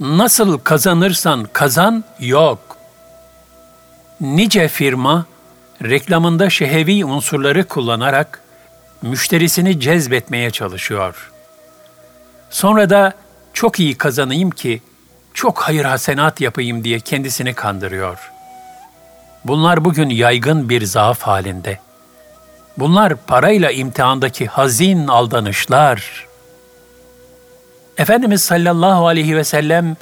Nasıl kazanırsan kazan yok. Nice firma reklamında şehevi unsurları kullanarak müşterisini cezbetmeye çalışıyor. Sonra da çok iyi kazanayım ki çok hayır hasenat yapayım diye kendisini kandırıyor. Bunlar bugün yaygın bir zaaf halinde. Bunlar parayla imtihandaki hazin aldanışlar. Efendimiz sallallahu aleyhi ve sellem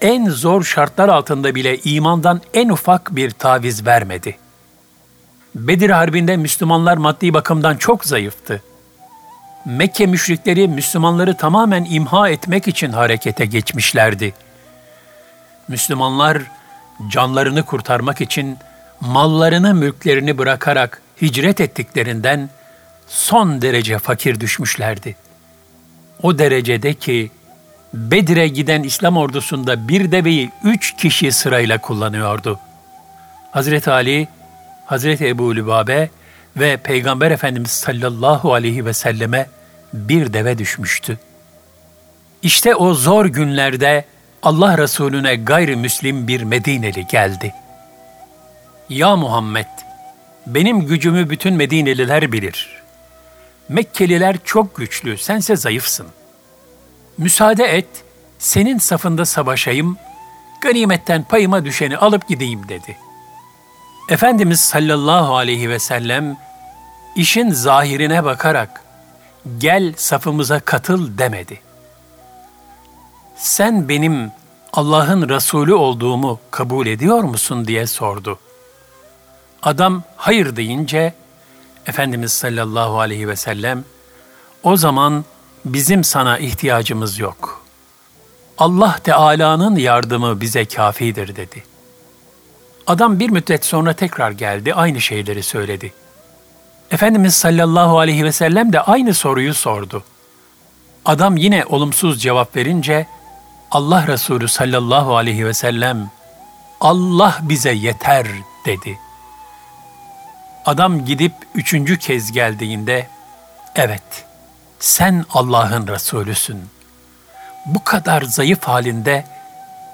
en zor şartlar altında bile imandan en ufak bir taviz vermedi. Bedir Harbi'nde Müslümanlar maddi bakımdan çok zayıftı. Mekke müşrikleri Müslümanları tamamen imha etmek için harekete geçmişlerdi. Müslümanlar canlarını kurtarmak için mallarını, mülklerini bırakarak hicret ettiklerinden son derece fakir düşmüşlerdi. O derecede ki Bedir'e giden İslam ordusunda bir deveyi üç kişi sırayla kullanıyordu. Hazreti Ali, Hazreti Ebu Lübabe ve Peygamber Efendimiz sallallahu aleyhi ve selleme bir deve düşmüştü. İşte o zor günlerde Allah Resulüne gayrimüslim bir Medineli geldi. Ya Muhammed, benim gücümü bütün Medineliler bilir. Mekkeliler çok güçlü, sense zayıfsın. Müsaade et, senin safında savaşayım, ganimetten payıma düşeni alıp gideyim dedi. Efendimiz sallallahu aleyhi ve sellem işin zahirine bakarak gel safımıza katıl demedi. Sen benim Allah'ın Resulü olduğumu kabul ediyor musun diye sordu. Adam hayır deyince Efendimiz sallallahu aleyhi ve sellem o zaman bizim sana ihtiyacımız yok. Allah Teala'nın yardımı bize kafidir dedi. Adam bir müddet sonra tekrar geldi, aynı şeyleri söyledi. Efendimiz sallallahu aleyhi ve sellem de aynı soruyu sordu. Adam yine olumsuz cevap verince Allah Resulü sallallahu aleyhi ve sellem Allah bize yeter dedi. Adam gidip üçüncü kez geldiğinde evet sen Allah'ın Resulüsün. Bu kadar zayıf halinde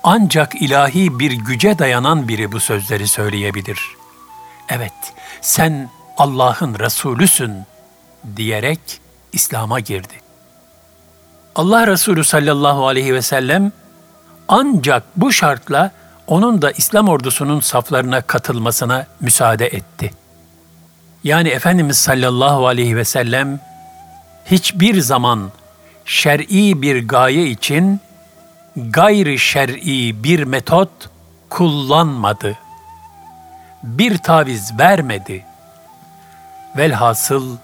ancak ilahi bir güce dayanan biri bu sözleri söyleyebilir. Evet, sen Allah'ın Resulüsün diyerek İslam'a girdi. Allah Resulü sallallahu aleyhi ve sellem ancak bu şartla onun da İslam ordusunun saflarına katılmasına müsaade etti. Yani Efendimiz sallallahu aleyhi ve sellem hiçbir zaman şer'i bir gaye için gayri şer'i bir metot kullanmadı. Bir taviz vermedi. Velhasıl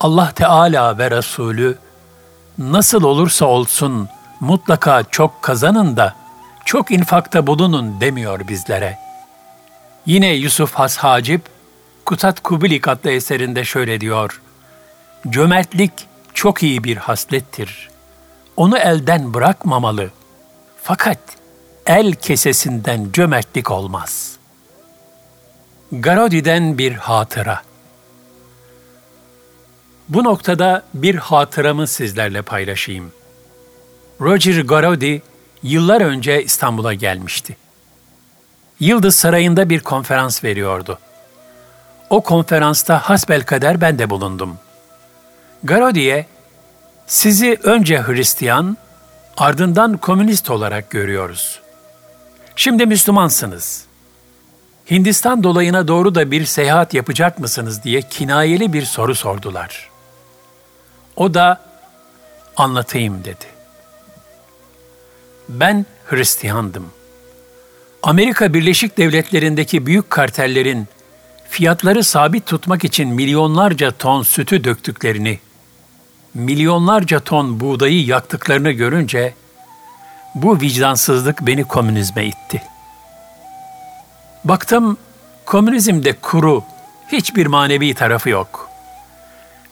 Allah Teala ve Resulü nasıl olursa olsun mutlaka çok kazanın da çok infakta bulunun demiyor bizlere. Yine Yusuf Has Hacip, Kutat Kubilik adlı eserinde şöyle diyor. Cömertlik çok iyi bir haslettir. Onu elden bırakmamalı. Fakat el kesesinden cömertlik olmaz. Garodi'den bir hatıra. Bu noktada bir hatıramı sizlerle paylaşayım. Roger Garodi yıllar önce İstanbul'a gelmişti. Yıldız Sarayı'nda bir konferans veriyordu. O konferansta hasbelkader ben de bulundum. Garodi'ye sizi önce Hristiyan, ardından komünist olarak görüyoruz. Şimdi Müslümansınız. Hindistan dolayına doğru da bir seyahat yapacak mısınız diye kinayeli bir soru sordular. O da anlatayım dedi. Ben Hristiyandım. Amerika Birleşik Devletleri'ndeki büyük kartellerin fiyatları sabit tutmak için milyonlarca ton sütü döktüklerini, milyonlarca ton buğdayı yaktıklarını görünce bu vicdansızlık beni komünizme itti. Baktım komünizmde kuru, hiçbir manevi tarafı yok.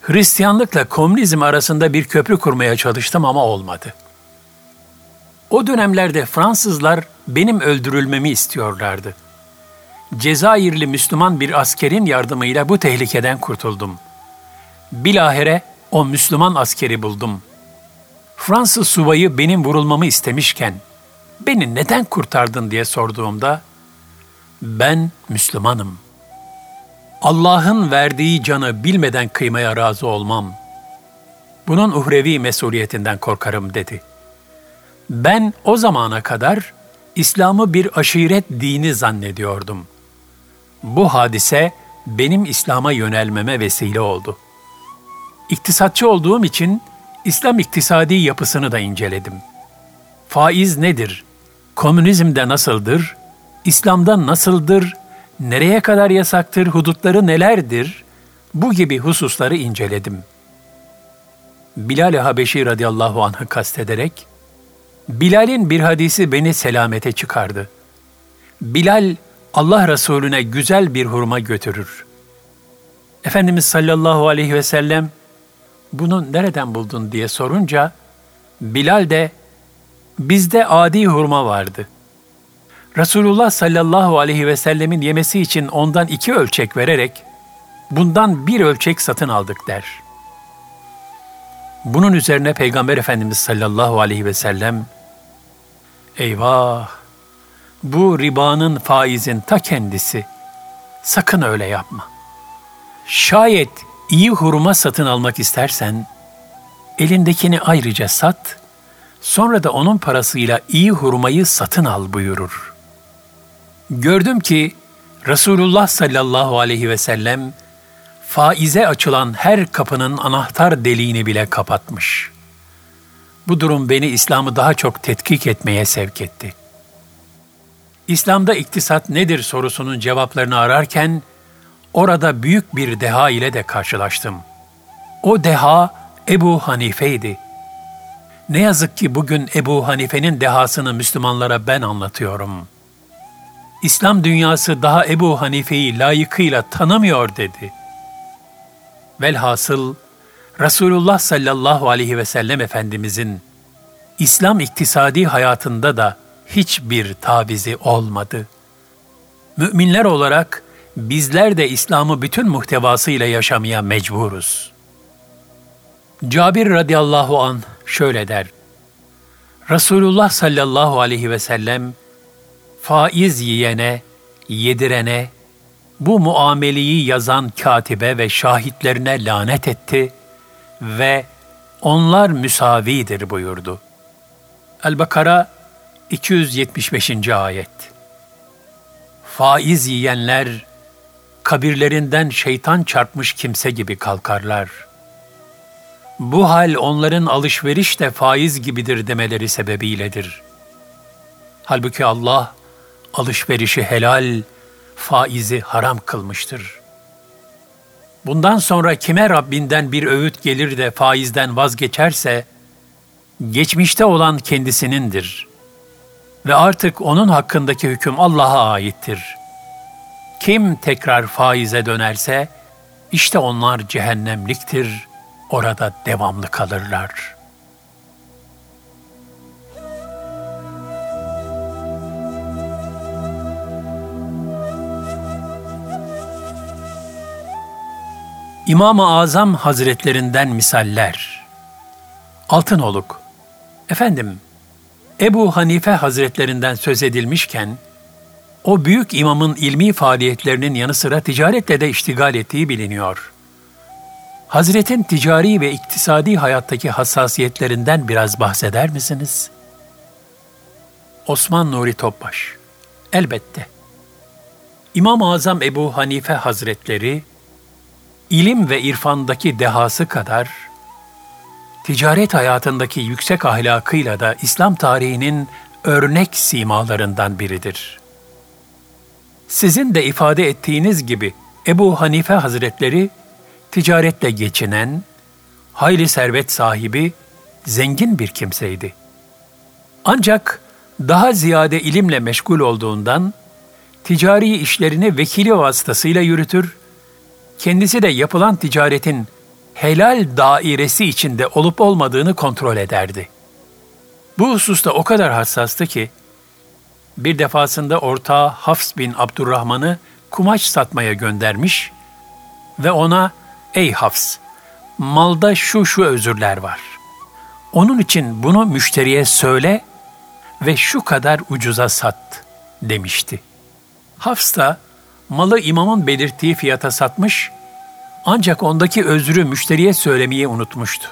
Hristiyanlıkla komünizm arasında bir köprü kurmaya çalıştım ama olmadı. O dönemlerde Fransızlar benim öldürülmemi istiyorlardı. Cezayirli Müslüman bir askerin yardımıyla bu tehlikeden kurtuldum. Bilahere o Müslüman askeri buldum. Fransız subayı benim vurulmamı istemişken, beni neden kurtardın diye sorduğumda ben Müslümanım. Allah'ın verdiği canı bilmeden kıymaya razı olmam. Bunun uhrevi mesuliyetinden korkarım dedi. Ben o zamana kadar İslam'ı bir aşiret dini zannediyordum. Bu hadise benim İslam'a yönelmeme vesile oldu. İktisatçı olduğum için İslam iktisadi yapısını da inceledim. Faiz nedir? Komünizmde nasıldır? İslam'da nasıldır? Nereye kadar yasaktır? Hudutları nelerdir? Bu gibi hususları inceledim. Bilal-i Habeşi radıyallahu anh'ı kastederek, Bilal'in bir hadisi beni selamete çıkardı. Bilal, Allah Resulüne güzel bir hurma götürür. Efendimiz sallallahu aleyhi ve sellem, bunu nereden buldun diye sorunca, Bilal de, bizde adi hurma vardı. Resulullah sallallahu aleyhi ve sellemin yemesi için ondan iki ölçek vererek, bundan bir ölçek satın aldık der. Bunun üzerine Peygamber Efendimiz sallallahu aleyhi ve sellem, eyvah, bu ribanın faizin ta kendisi, sakın öyle yapma. Şayet iyi hurma satın almak istersen, elindekini ayrıca sat, sonra da onun parasıyla iyi hurmayı satın al buyurur. Gördüm ki Resulullah sallallahu aleyhi ve sellem faize açılan her kapının anahtar deliğini bile kapatmış. Bu durum beni İslam'ı daha çok tetkik etmeye sevk etti. İslam'da iktisat nedir sorusunun cevaplarını ararken orada büyük bir deha ile de karşılaştım. O deha Ebu Hanife'ydi. Ne yazık ki bugün Ebu Hanife'nin dehasını Müslümanlara ben anlatıyorum. İslam dünyası daha Ebu Hanife'yi layıkıyla tanımıyor dedi. Velhasıl Resulullah sallallahu aleyhi ve sellem Efendimizin İslam iktisadi hayatında da hiçbir tavizi olmadı. Müminler olarak bizler de İslam'ı bütün muhtevasıyla yaşamaya mecburuz. Cabir radıyallahu an şöyle der. Resulullah sallallahu aleyhi ve sellem faiz yiyene, yedirene, bu muameleyi yazan katibe ve şahitlerine lanet etti ve onlar müsavidir buyurdu. El-Bakara 275. ayet Faiz yiyenler kabirlerinden şeytan çarpmış kimse gibi kalkarlar. Bu hal onların alışveriş de faiz gibidir demeleri sebebiyledir. Halbuki Allah alışverişi helal, faizi haram kılmıştır. Bundan sonra kime Rabbinden bir öğüt gelir de faizden vazgeçerse, geçmişte olan kendisinindir. Ve artık onun hakkındaki hüküm Allah'a aittir. Kim tekrar faize dönerse, işte onlar cehennemliktir, orada devamlı kalırlar.'' İmam-ı Azam Hazretlerinden misaller. Altınoluk. Efendim, Ebu Hanife Hazretlerinden söz edilmişken, o büyük imamın ilmi faaliyetlerinin yanı sıra ticaretle de iştigal ettiği biliniyor. Hazretin ticari ve iktisadi hayattaki hassasiyetlerinden biraz bahseder misiniz? Osman Nuri Topbaş Elbette. İmam-ı Azam Ebu Hanife Hazretleri, ilim ve irfandaki dehası kadar, ticaret hayatındaki yüksek ahlakıyla da İslam tarihinin örnek simalarından biridir. Sizin de ifade ettiğiniz gibi Ebu Hanife Hazretleri ticaretle geçinen, hayli servet sahibi, zengin bir kimseydi. Ancak daha ziyade ilimle meşgul olduğundan ticari işlerini vekili vasıtasıyla yürütür kendisi de yapılan ticaretin helal dairesi içinde olup olmadığını kontrol ederdi. Bu hususta o kadar hassastı ki, bir defasında ortağı Hafs bin Abdurrahman'ı kumaş satmaya göndermiş ve ona, ''Ey Hafs, malda şu şu özürler var. Onun için bunu müşteriye söyle ve şu kadar ucuza sat demişti. Hafs da malı imamın belirttiği fiyata satmış ancak ondaki özrü müşteriye söylemeyi unutmuştu.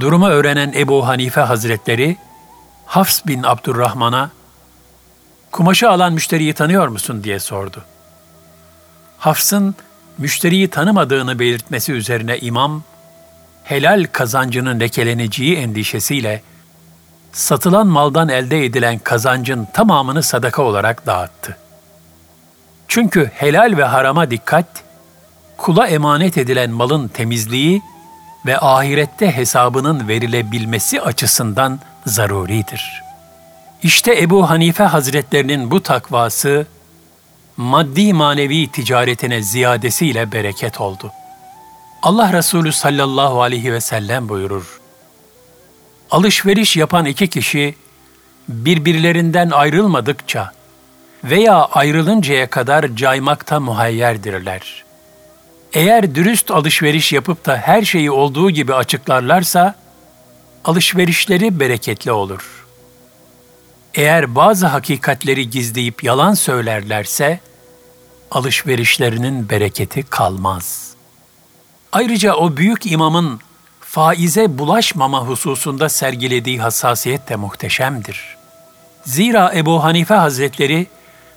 Durumu öğrenen Ebu Hanife Hazretleri Hafs bin Abdurrahman'a kumaşı alan müşteriyi tanıyor musun diye sordu. Hafs'ın müşteriyi tanımadığını belirtmesi üzerine imam, helal kazancının lekeleneceği endişesiyle satılan maldan elde edilen kazancın tamamını sadaka olarak dağıttı. Çünkü helal ve harama dikkat, kula emanet edilen malın temizliği ve ahirette hesabının verilebilmesi açısından zaruridir. İşte Ebu Hanife Hazretlerinin bu takvası, maddi manevi ticaretine ziyadesiyle bereket oldu. Allah Resulü sallallahu aleyhi ve sellem buyurur. Alışveriş yapan iki kişi birbirlerinden ayrılmadıkça veya ayrılıncaya kadar caymakta muhayyerdirler. Eğer dürüst alışveriş yapıp da her şeyi olduğu gibi açıklarlarsa, alışverişleri bereketli olur. Eğer bazı hakikatleri gizleyip yalan söylerlerse, alışverişlerinin bereketi kalmaz. Ayrıca o büyük imamın faize bulaşmama hususunda sergilediği hassasiyet de muhteşemdir. Zira Ebu Hanife Hazretleri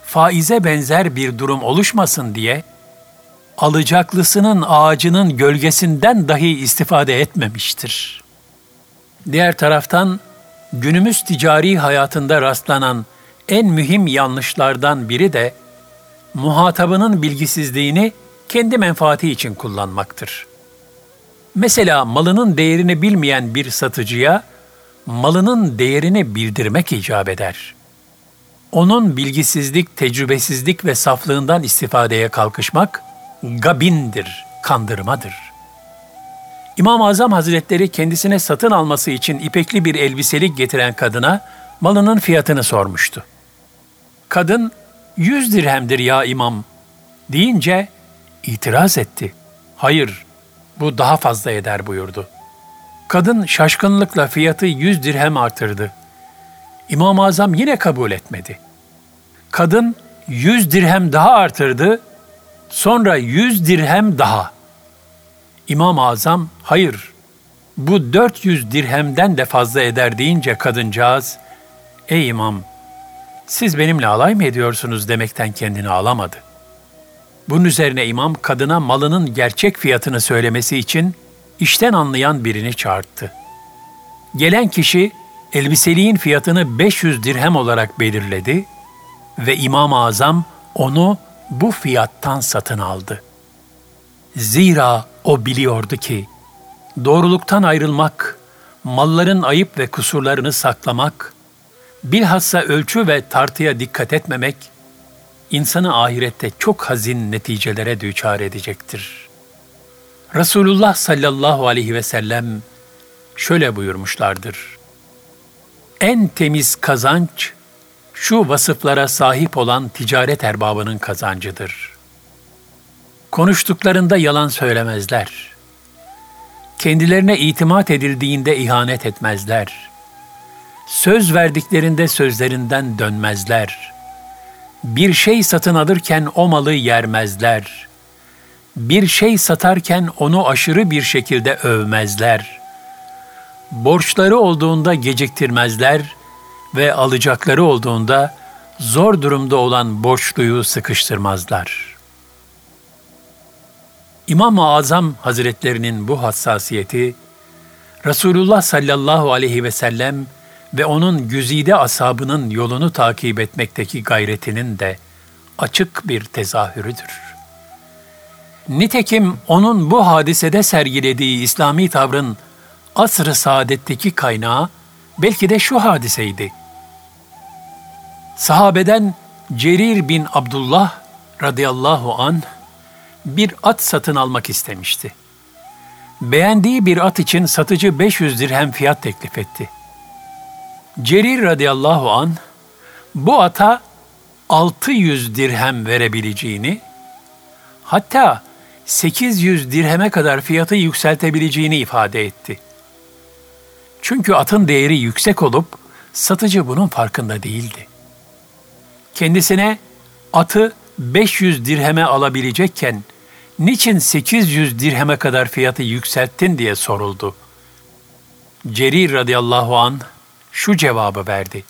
faize benzer bir durum oluşmasın diye alacaklısının ağacının gölgesinden dahi istifade etmemiştir. Diğer taraftan günümüz ticari hayatında rastlanan en mühim yanlışlardan biri de muhatabının bilgisizliğini kendi menfaati için kullanmaktır. Mesela malının değerini bilmeyen bir satıcıya malının değerini bildirmek icap eder. Onun bilgisizlik, tecrübesizlik ve saflığından istifadeye kalkışmak gabindir, kandırmadır. İmam-ı Azam Hazretleri kendisine satın alması için ipekli bir elbiselik getiren kadına malının fiyatını sormuştu. Kadın, yüz dirhemdir ya imam deyince itiraz etti. Hayır, bu daha fazla eder buyurdu. Kadın şaşkınlıkla fiyatı yüz dirhem artırdı. İmam-ı Azam yine kabul etmedi. Kadın yüz dirhem daha artırdı, sonra yüz dirhem daha. İmam-ı Azam, hayır, bu 400 dirhemden de fazla eder deyince kadıncağız, ey imam, siz benimle alay mı ediyorsunuz demekten kendini alamadı. Bunun üzerine imam kadına malının gerçek fiyatını söylemesi için işten anlayan birini çağırttı. Gelen kişi elbiseliğin fiyatını 500 dirhem olarak belirledi ve İmam-ı Azam onu bu fiyattan satın aldı. Zira o biliyordu ki doğruluktan ayrılmak, malların ayıp ve kusurlarını saklamak, bilhassa ölçü ve tartıya dikkat etmemek, insanı ahirette çok hazin neticelere düçar edecektir. Resulullah sallallahu aleyhi ve sellem şöyle buyurmuşlardır. En temiz kazanç, şu vasıflara sahip olan ticaret erbabının kazancıdır. Konuştuklarında yalan söylemezler. Kendilerine itimat edildiğinde ihanet etmezler. Söz verdiklerinde sözlerinden dönmezler. Bir şey satın alırken o malı yermezler. Bir şey satarken onu aşırı bir şekilde övmezler. Borçları olduğunda geciktirmezler.'' ve alacakları olduğunda zor durumda olan borçluyu sıkıştırmazlar. İmam-ı Azam Hazretlerinin bu hassasiyeti, Resulullah sallallahu aleyhi ve sellem ve onun güzide ashabının yolunu takip etmekteki gayretinin de açık bir tezahürüdür. Nitekim onun bu hadisede sergilediği İslami tavrın asr-ı saadetteki kaynağı belki de şu hadiseydi. Sahabeden Cerir bin Abdullah radıyallahu an bir at satın almak istemişti. Beğendiği bir at için satıcı 500 dirhem fiyat teklif etti. Cerir radıyallahu an bu ata 600 dirhem verebileceğini, hatta 800 dirheme kadar fiyatı yükseltebileceğini ifade etti. Çünkü atın değeri yüksek olup satıcı bunun farkında değildi. Kendisine atı 500 dirheme alabilecekken niçin 800 dirheme kadar fiyatı yükselttin diye soruldu. Cerir radıyallahu an şu cevabı verdi.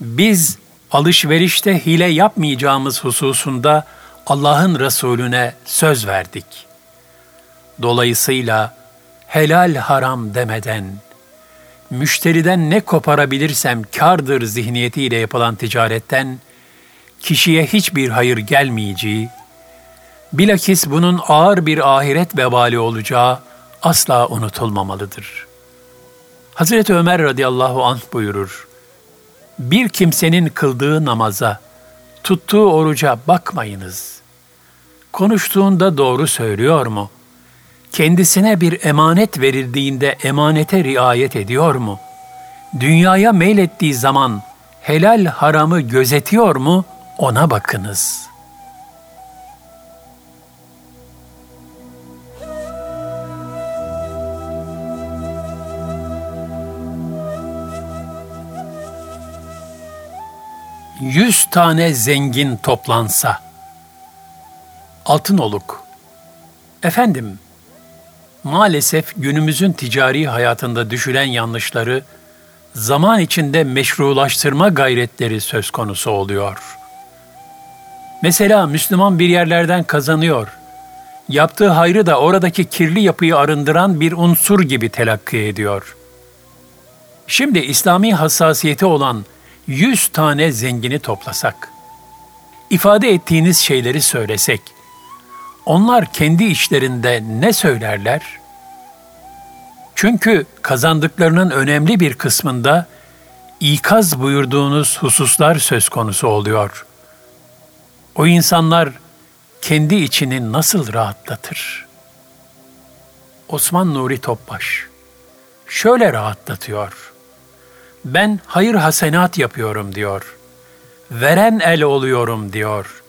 Biz alışverişte hile yapmayacağımız hususunda Allah'ın Resulüne söz verdik. Dolayısıyla helal haram demeden, müşteriden ne koparabilirsem kardır zihniyetiyle yapılan ticaretten, kişiye hiçbir hayır gelmeyeceği, bilakis bunun ağır bir ahiret vebali olacağı asla unutulmamalıdır. Hazreti Ömer radıyallahu anh buyurur, bir kimsenin kıldığı namaza, tuttuğu oruca bakmayınız. Konuştuğunda doğru söylüyor mu? Kendisine bir emanet verildiğinde emanete riayet ediyor mu? Dünyaya meylettiği zaman helal haramı gözetiyor mu? Ona bakınız.'' Yüz tane zengin toplansa. Altın oluk. Efendim, maalesef günümüzün ticari hayatında düşülen yanlışları zaman içinde meşrulaştırma gayretleri söz konusu oluyor. Mesela Müslüman bir yerlerden kazanıyor. Yaptığı hayrı da oradaki kirli yapıyı arındıran bir unsur gibi telakki ediyor. Şimdi İslami hassasiyeti olan yüz tane zengini toplasak, ifade ettiğiniz şeyleri söylesek, onlar kendi işlerinde ne söylerler? Çünkü kazandıklarının önemli bir kısmında ikaz buyurduğunuz hususlar söz konusu oluyor. O insanlar kendi içini nasıl rahatlatır? Osman Nuri Topbaş şöyle rahatlatıyor ben hayır hasenat yapıyorum diyor. Veren el oluyorum diyor.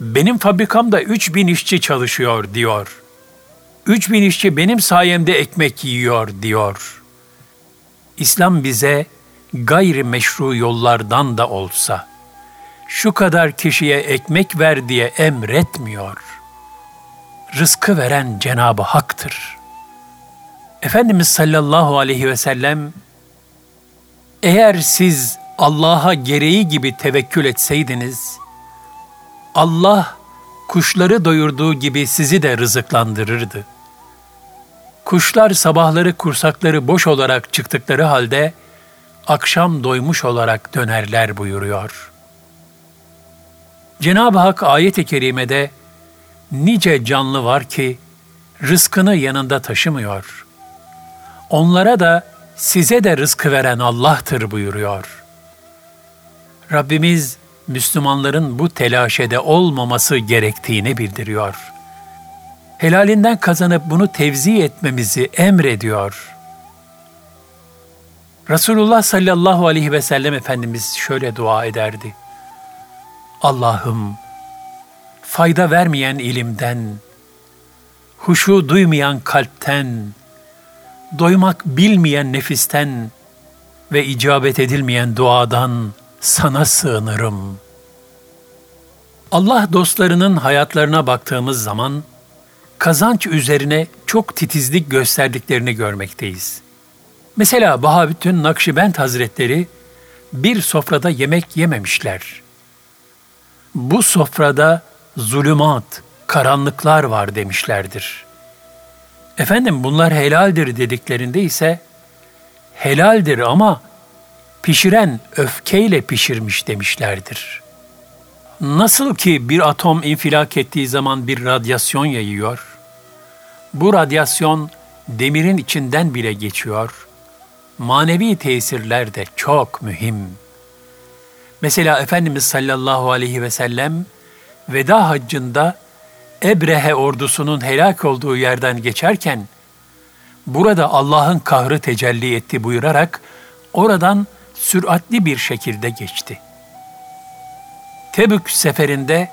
Benim fabrikamda 3000 işçi çalışıyor diyor. 3000 işçi benim sayemde ekmek yiyor diyor. İslam bize gayri meşru yollardan da olsa şu kadar kişiye ekmek ver diye emretmiyor. Rızkı veren Cenab-ı Hak'tır. Efendimiz sallallahu aleyhi ve sellem eğer siz Allah'a gereği gibi tevekkül etseydiniz, Allah kuşları doyurduğu gibi sizi de rızıklandırırdı. Kuşlar sabahları kursakları boş olarak çıktıkları halde akşam doymuş olarak dönerler buyuruyor. Cenab-ı Hak ayet-i kerimede nice canlı var ki rızkını yanında taşımıyor. Onlara da size de rızkı veren Allah'tır buyuruyor. Rabbimiz Müslümanların bu telaşede olmaması gerektiğini bildiriyor. Helalinden kazanıp bunu tevzi etmemizi emrediyor. Resulullah sallallahu aleyhi ve sellem Efendimiz şöyle dua ederdi. Allah'ım fayda vermeyen ilimden, huşu duymayan kalpten, doymak bilmeyen nefisten ve icabet edilmeyen duadan sana sığınırım. Allah dostlarının hayatlarına baktığımız zaman kazanç üzerine çok titizlik gösterdiklerini görmekteyiz. Mesela Bahabüttün Nakşibend Hazretleri bir sofrada yemek yememişler. Bu sofrada zulümat, karanlıklar var demişlerdir. Efendim bunlar helaldir dediklerinde ise helaldir ama pişiren öfkeyle pişirmiş demişlerdir. Nasıl ki bir atom infilak ettiği zaman bir radyasyon yayıyor, bu radyasyon demirin içinden bile geçiyor. Manevi tesirler de çok mühim. Mesela Efendimiz sallallahu aleyhi ve sellem veda haccında Ebrehe ordusunun helak olduğu yerden geçerken burada Allah'ın kahrı tecelli etti buyurarak oradan süratli bir şekilde geçti. Tebük seferinde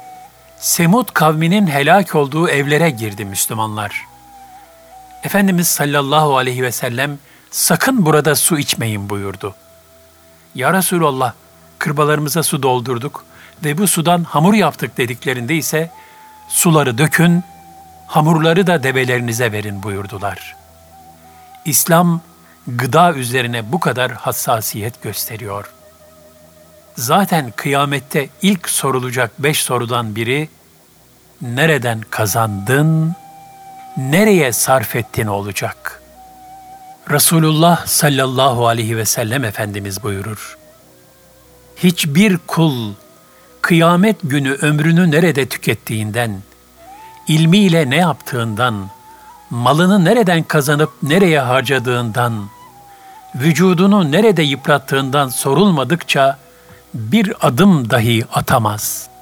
Semud kavminin helak olduğu evlere girdi Müslümanlar. Efendimiz sallallahu aleyhi ve sellem sakın burada su içmeyin buyurdu. Ya Resulallah, kırbalarımıza su doldurduk ve bu sudan hamur yaptık dediklerinde ise suları dökün, hamurları da develerinize verin buyurdular. İslam gıda üzerine bu kadar hassasiyet gösteriyor. Zaten kıyamette ilk sorulacak beş sorudan biri, nereden kazandın, nereye sarf ettin olacak. Resulullah sallallahu aleyhi ve sellem Efendimiz buyurur. Hiçbir kul kıyamet günü ömrünü nerede tükettiğinden, ilmiyle ne yaptığından, malını nereden kazanıp nereye harcadığından, vücudunu nerede yıprattığından sorulmadıkça bir adım dahi atamaz.''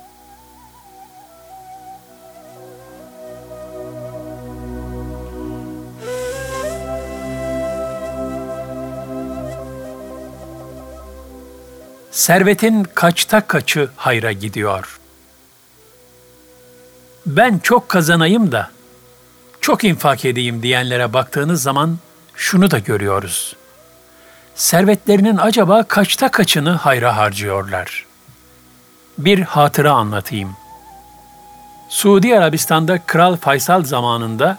Servetin kaçta kaçı hayra gidiyor? Ben çok kazanayım da çok infak edeyim diyenlere baktığınız zaman şunu da görüyoruz. Servetlerinin acaba kaçta kaçını hayra harcıyorlar? Bir hatıra anlatayım. Suudi Arabistan'da Kral Faysal zamanında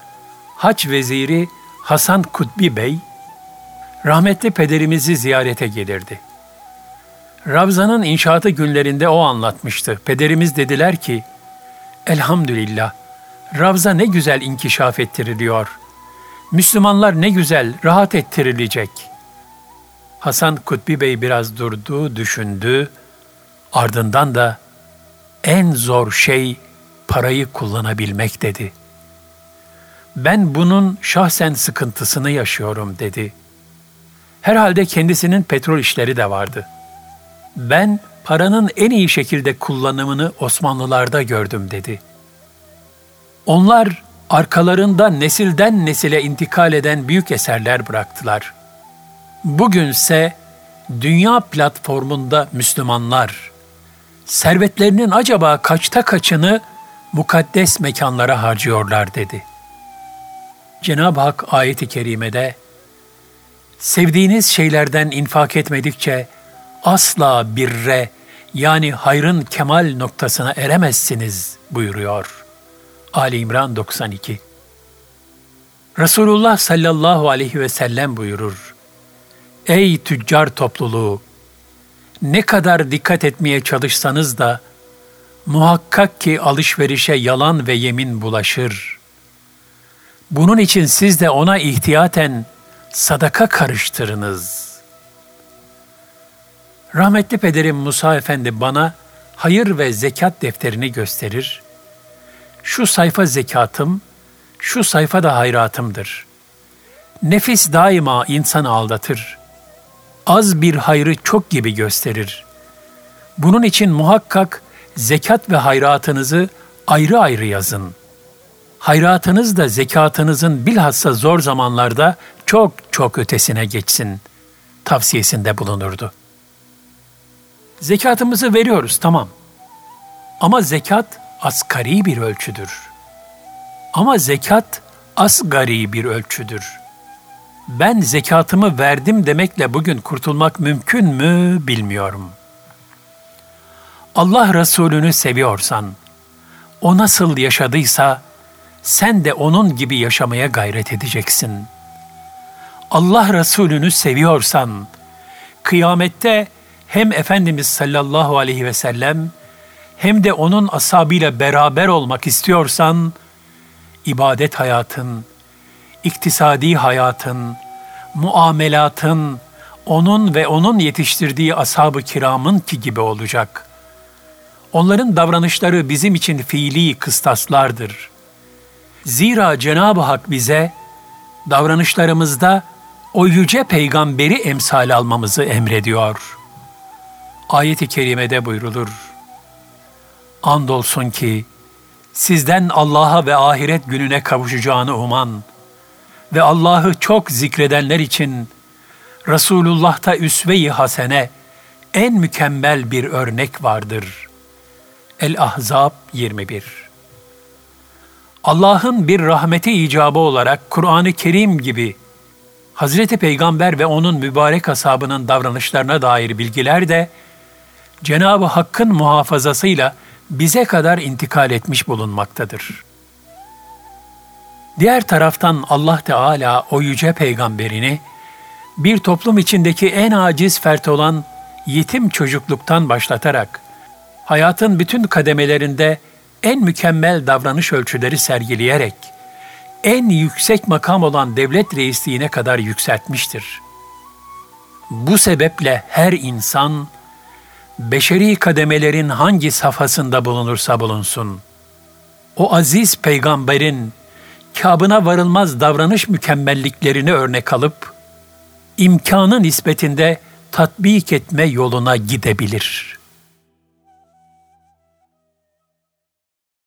Haç Veziri Hasan Kutbi Bey, rahmetli pederimizi ziyarete gelirdi.'' Ravza'nın inşaatı günlerinde o anlatmıştı. Pederimiz dediler ki, Elhamdülillah, Ravza ne güzel inkişaf ettiriliyor. Müslümanlar ne güzel rahat ettirilecek. Hasan Kutbi Bey biraz durdu, düşündü. Ardından da en zor şey parayı kullanabilmek dedi. Ben bunun şahsen sıkıntısını yaşıyorum dedi. Herhalde kendisinin petrol işleri de vardı.'' Ben paranın en iyi şekilde kullanımını Osmanlılarda gördüm dedi. Onlar arkalarında nesilden nesile intikal eden büyük eserler bıraktılar. Bugünse dünya platformunda Müslümanlar servetlerinin acaba kaçta kaçını mukaddes mekanlara harcıyorlar dedi. Cenab-ı Hak ayeti kerimede sevdiğiniz şeylerden infak etmedikçe asla birre yani hayrın kemal noktasına eremezsiniz buyuruyor. Ali İmran 92 Resulullah sallallahu aleyhi ve sellem buyurur. Ey tüccar topluluğu! Ne kadar dikkat etmeye çalışsanız da muhakkak ki alışverişe yalan ve yemin bulaşır. Bunun için siz de ona ihtiyaten sadaka karıştırınız.'' Rahmetli pederim Musa Efendi bana hayır ve zekat defterini gösterir. Şu sayfa zekatım, şu sayfa da hayratımdır. Nefis daima insanı aldatır. Az bir hayrı çok gibi gösterir. Bunun için muhakkak zekat ve hayratınızı ayrı ayrı yazın. Hayratınız da zekatınızın bilhassa zor zamanlarda çok çok ötesine geçsin tavsiyesinde bulunurdu.'' Zekatımızı veriyoruz tamam. Ama zekat asgari bir ölçüdür. Ama zekat asgari bir ölçüdür. Ben zekatımı verdim demekle bugün kurtulmak mümkün mü bilmiyorum. Allah Resulü'nü seviyorsan, o nasıl yaşadıysa sen de onun gibi yaşamaya gayret edeceksin. Allah Resulü'nü seviyorsan, kıyamette hem Efendimiz sallallahu aleyhi ve sellem hem de onun asabıyla beraber olmak istiyorsan ibadet hayatın, iktisadi hayatın, muamelatın onun ve onun yetiştirdiği ashab-ı kiramın ki gibi olacak. Onların davranışları bizim için fiili kıstaslardır. Zira Cenab-ı Hak bize davranışlarımızda o yüce peygamberi emsal almamızı emrediyor.'' Ayet-i kerimede buyrulur. Andolsun ki sizden Allah'a ve ahiret gününe kavuşacağını uman ve Allah'ı çok zikredenler için Resulullah'ta üsve-i hasene en mükemmel bir örnek vardır. El-Ahzab 21 Allah'ın bir rahmeti icabı olarak Kur'an-ı Kerim gibi Hazreti Peygamber ve onun mübarek ashabının davranışlarına dair bilgiler de Cenab-ı Hakk'ın muhafazasıyla bize kadar intikal etmiş bulunmaktadır. Diğer taraftan Allah Teala o yüce peygamberini bir toplum içindeki en aciz fert olan yetim çocukluktan başlatarak hayatın bütün kademelerinde en mükemmel davranış ölçüleri sergileyerek en yüksek makam olan devlet reisliğine kadar yükseltmiştir. Bu sebeple her insan beşeri kademelerin hangi safhasında bulunursa bulunsun, o aziz peygamberin kabına varılmaz davranış mükemmelliklerini örnek alıp, imkanı nispetinde tatbik etme yoluna gidebilir.''